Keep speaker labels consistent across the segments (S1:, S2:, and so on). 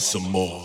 S1: some more.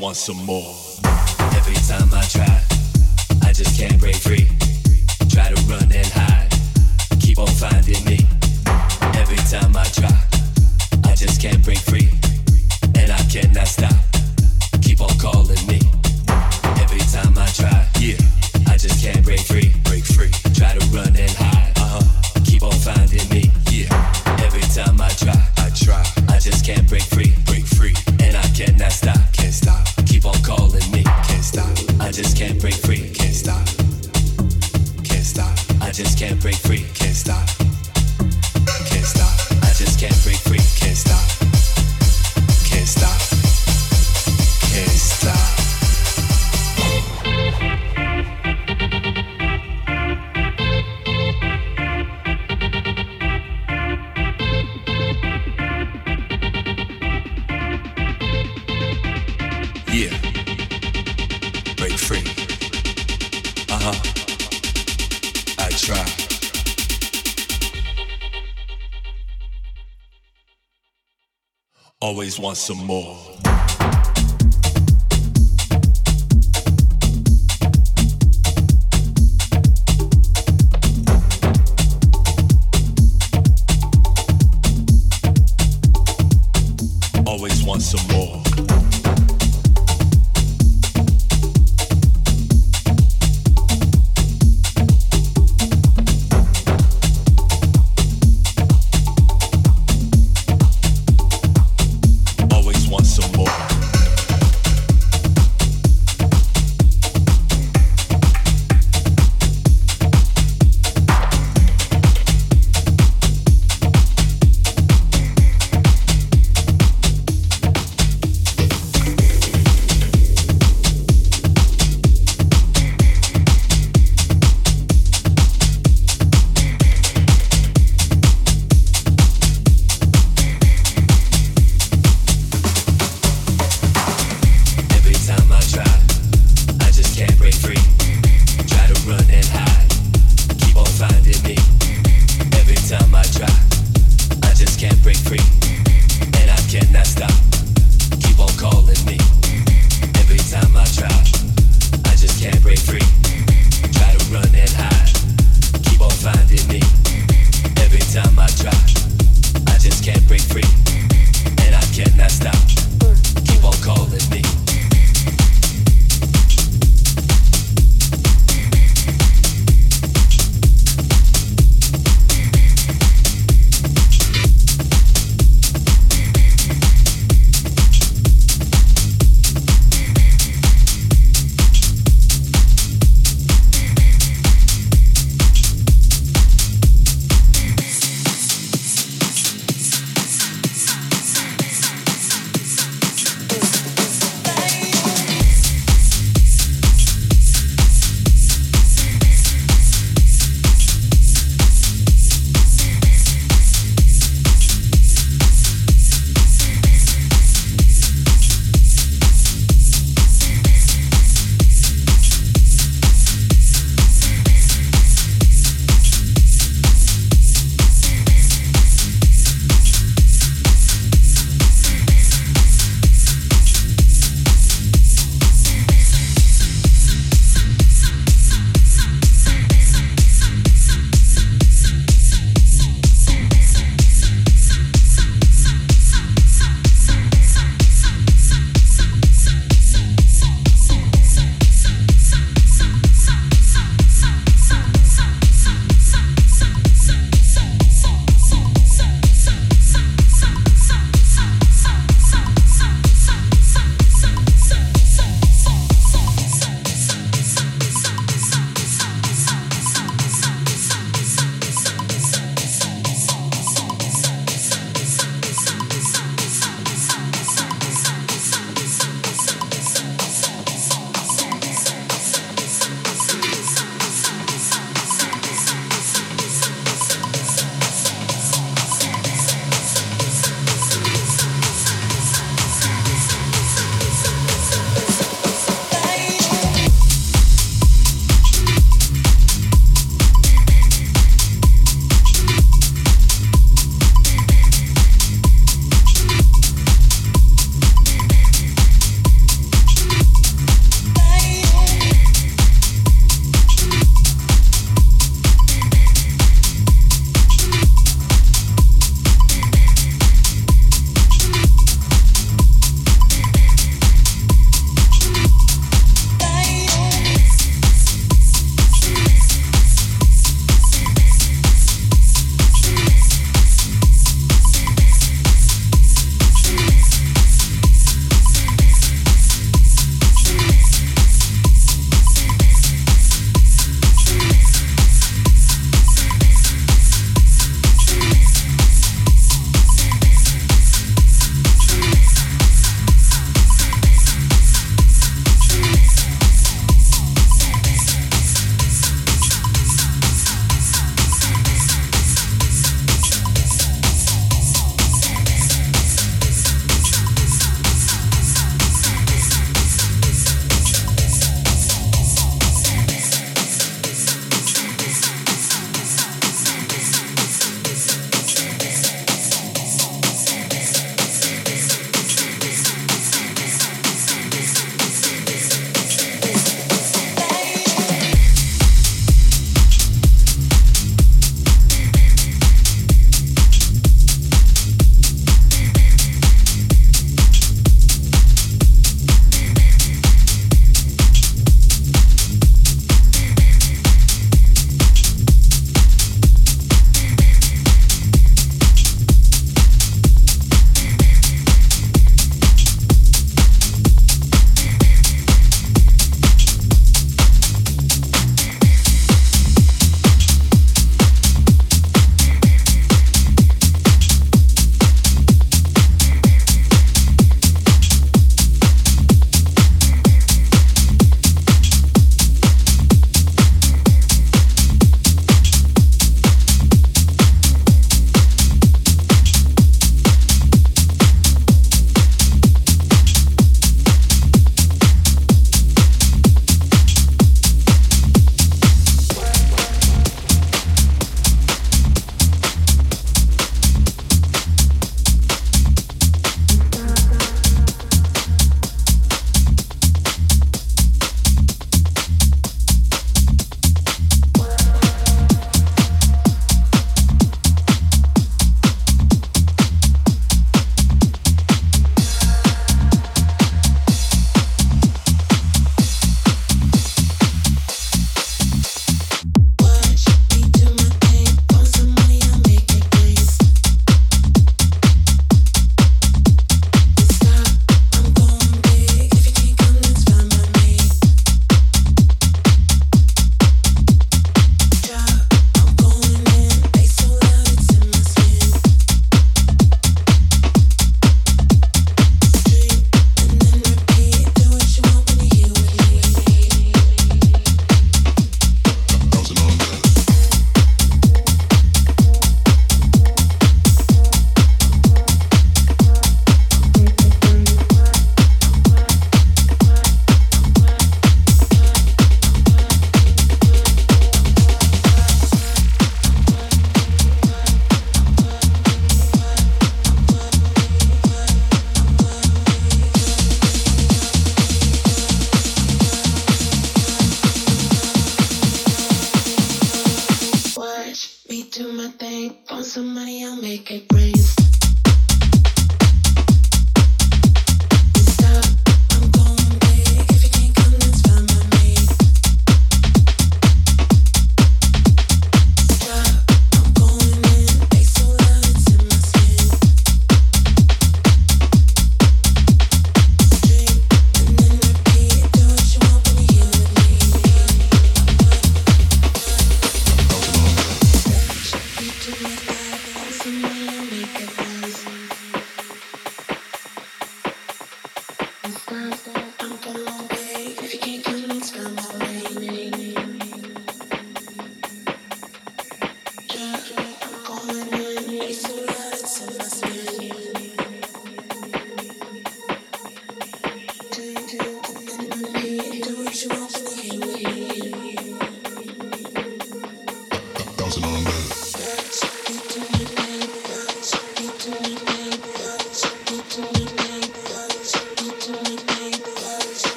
S1: want some more. Every time I try, I just can't break free. Try to run and hide, keep on finding me. Every time I try, I just can't break free. Want some more.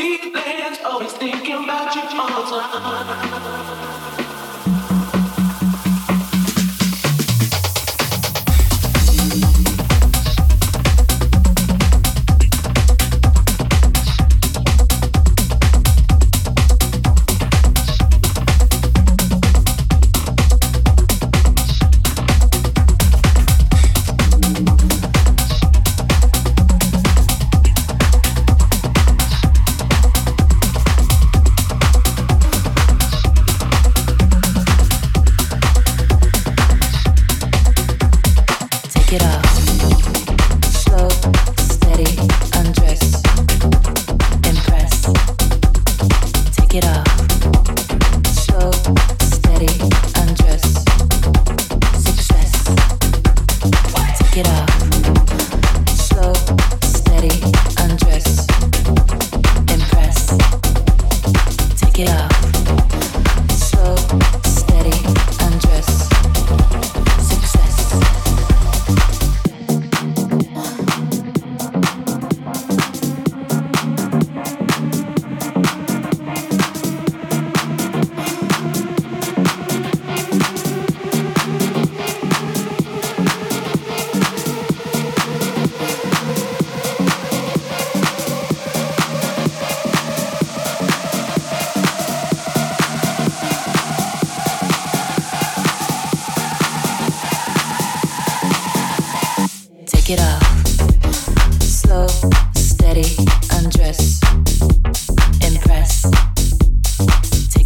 S1: sweet always thinking about you all the time.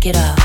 S1: Get up.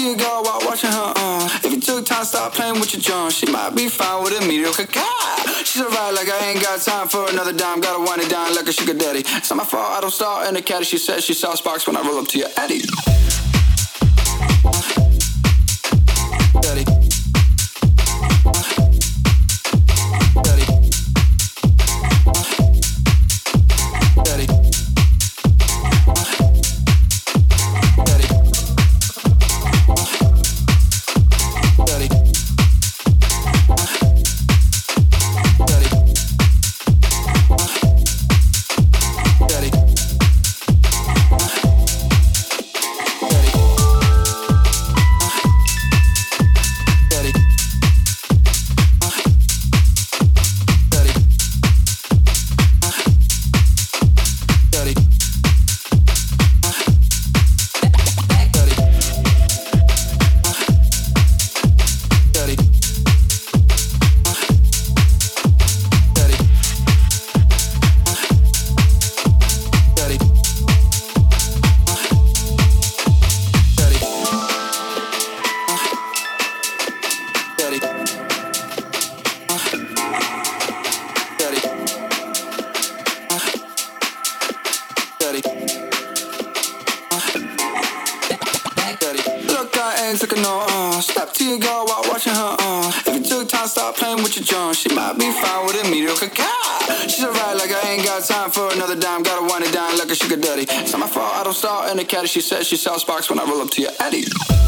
S1: Step to girl while watching her. Uh. If you took time, stop playing with your John. She might be fine with a mediocre car. She's alright, like I ain't got time for another dime. Gotta wind it down like a sugar daddy. It's not my fault, I don't start in the caddy. She says she saw sparks when
S2: I roll up to your Eddie. Might be fine with a mediocre car. She's alright, like I ain't got time for another dime. Gotta wind it down like a sugar daddy. It's not my fault, I don't start in the caddy. She says she sells sparks when I roll up to your Eddie.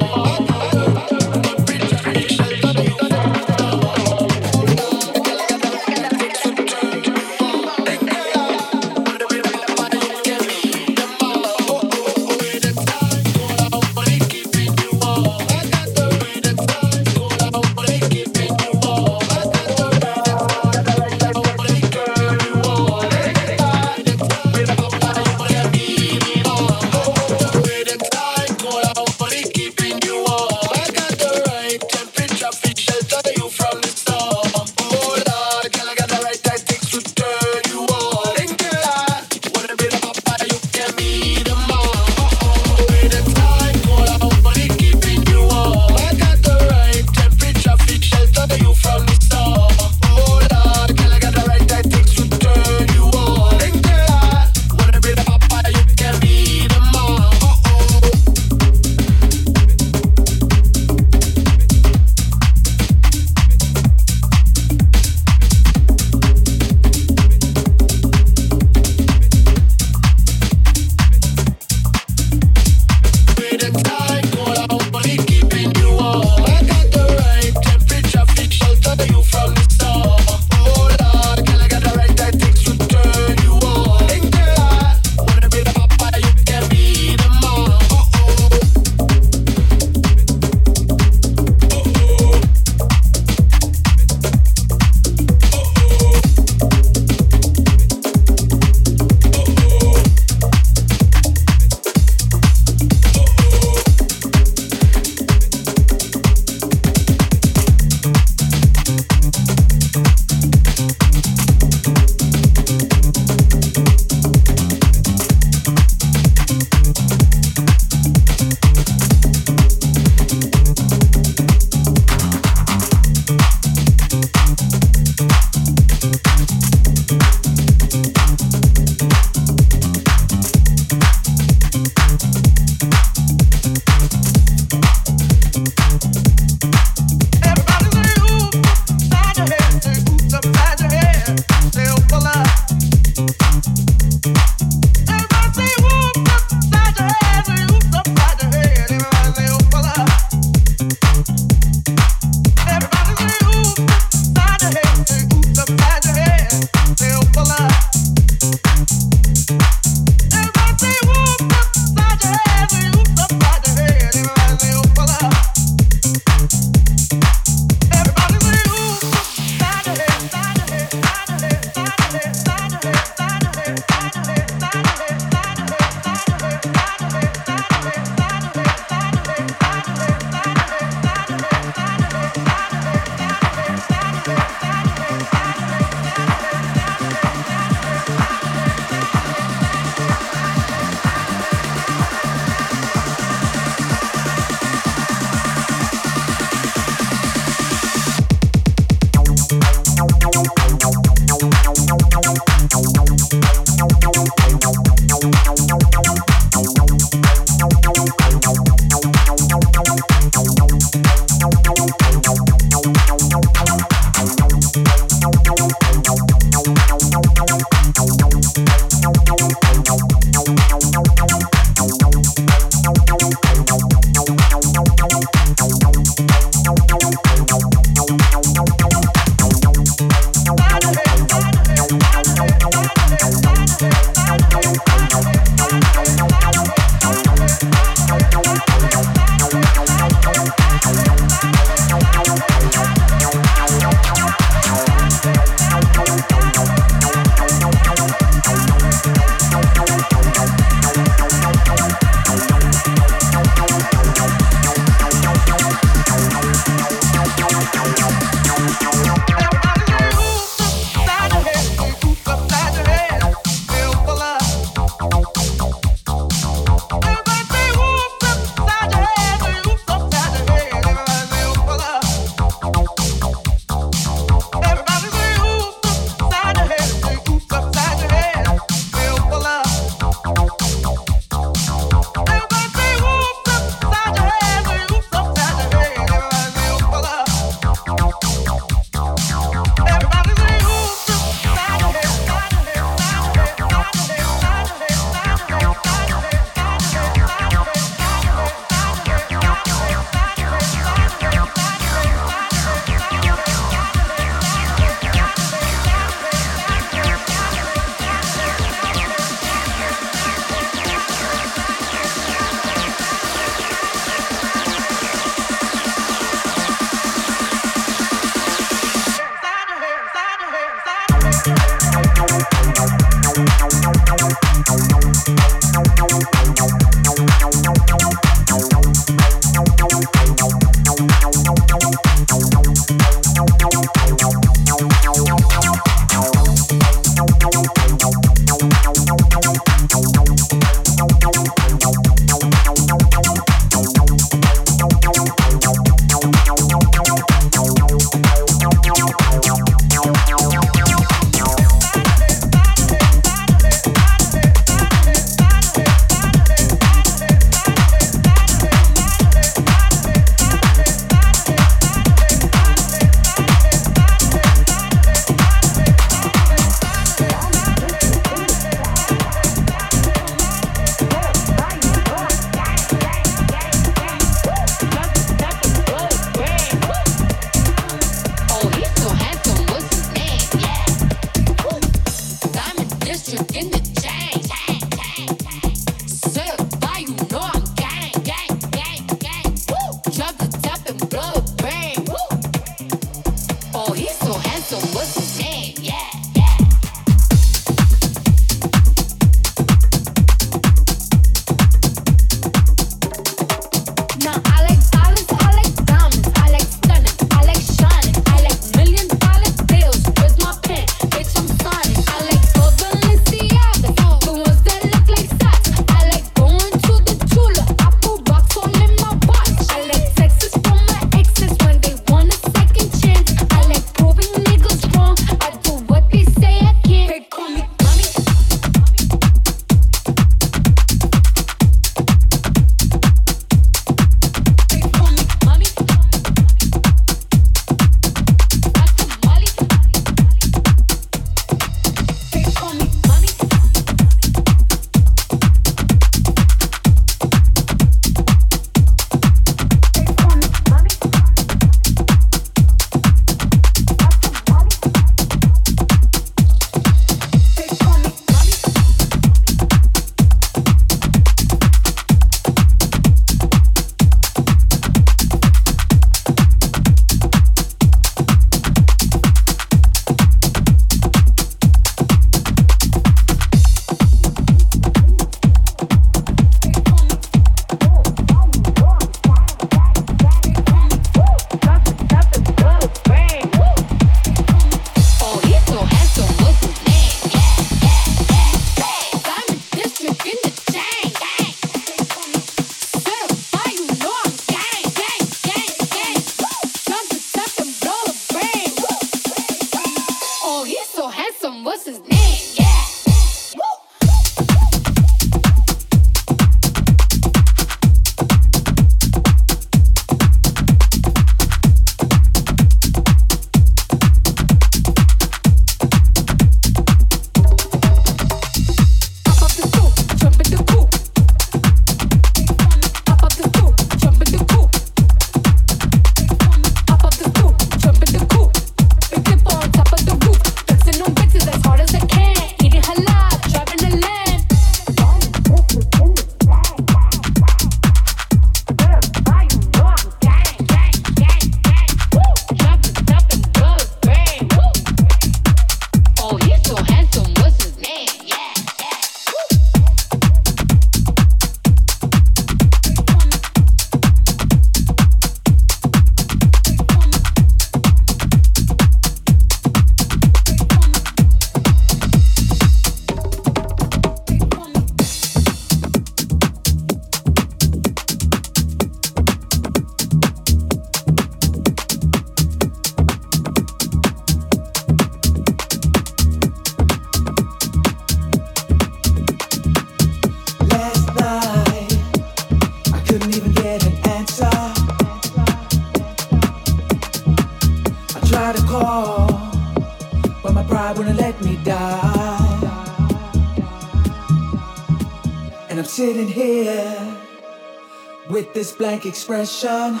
S3: Blank expression.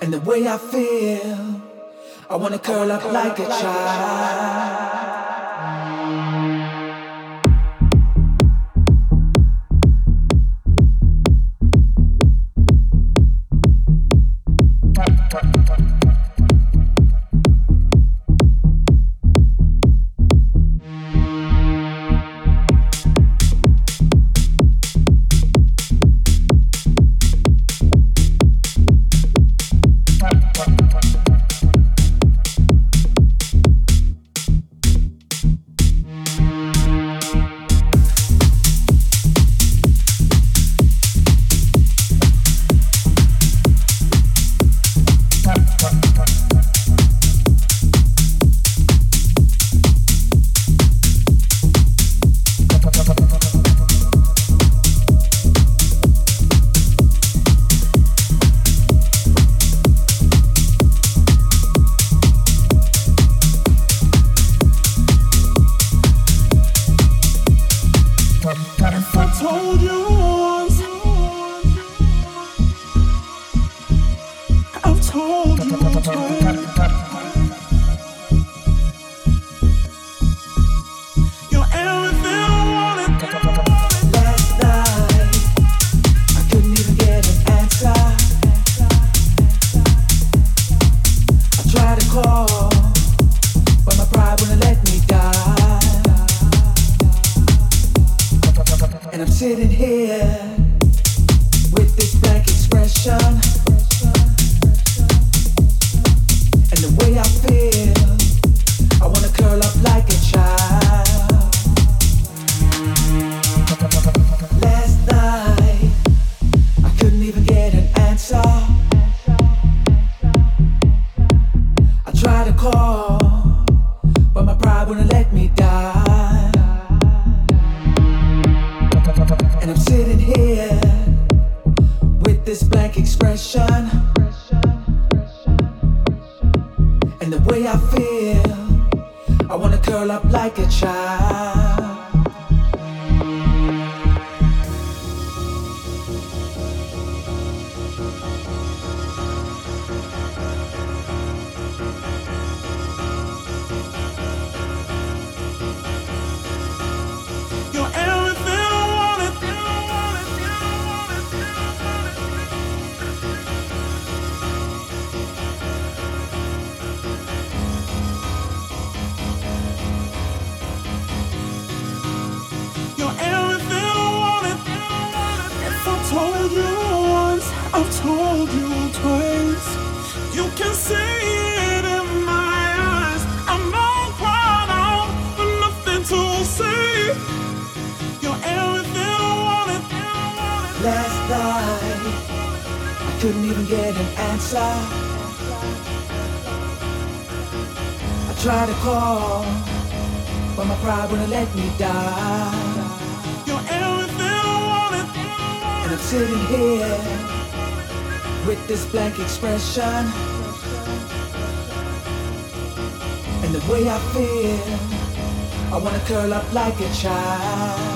S3: And the way I feel, I wanna curl up like a child. this blank expression and the way I feel. I wanna curl up like a child.
S4: expression and the way I
S3: feel. I wanna curl up like a child.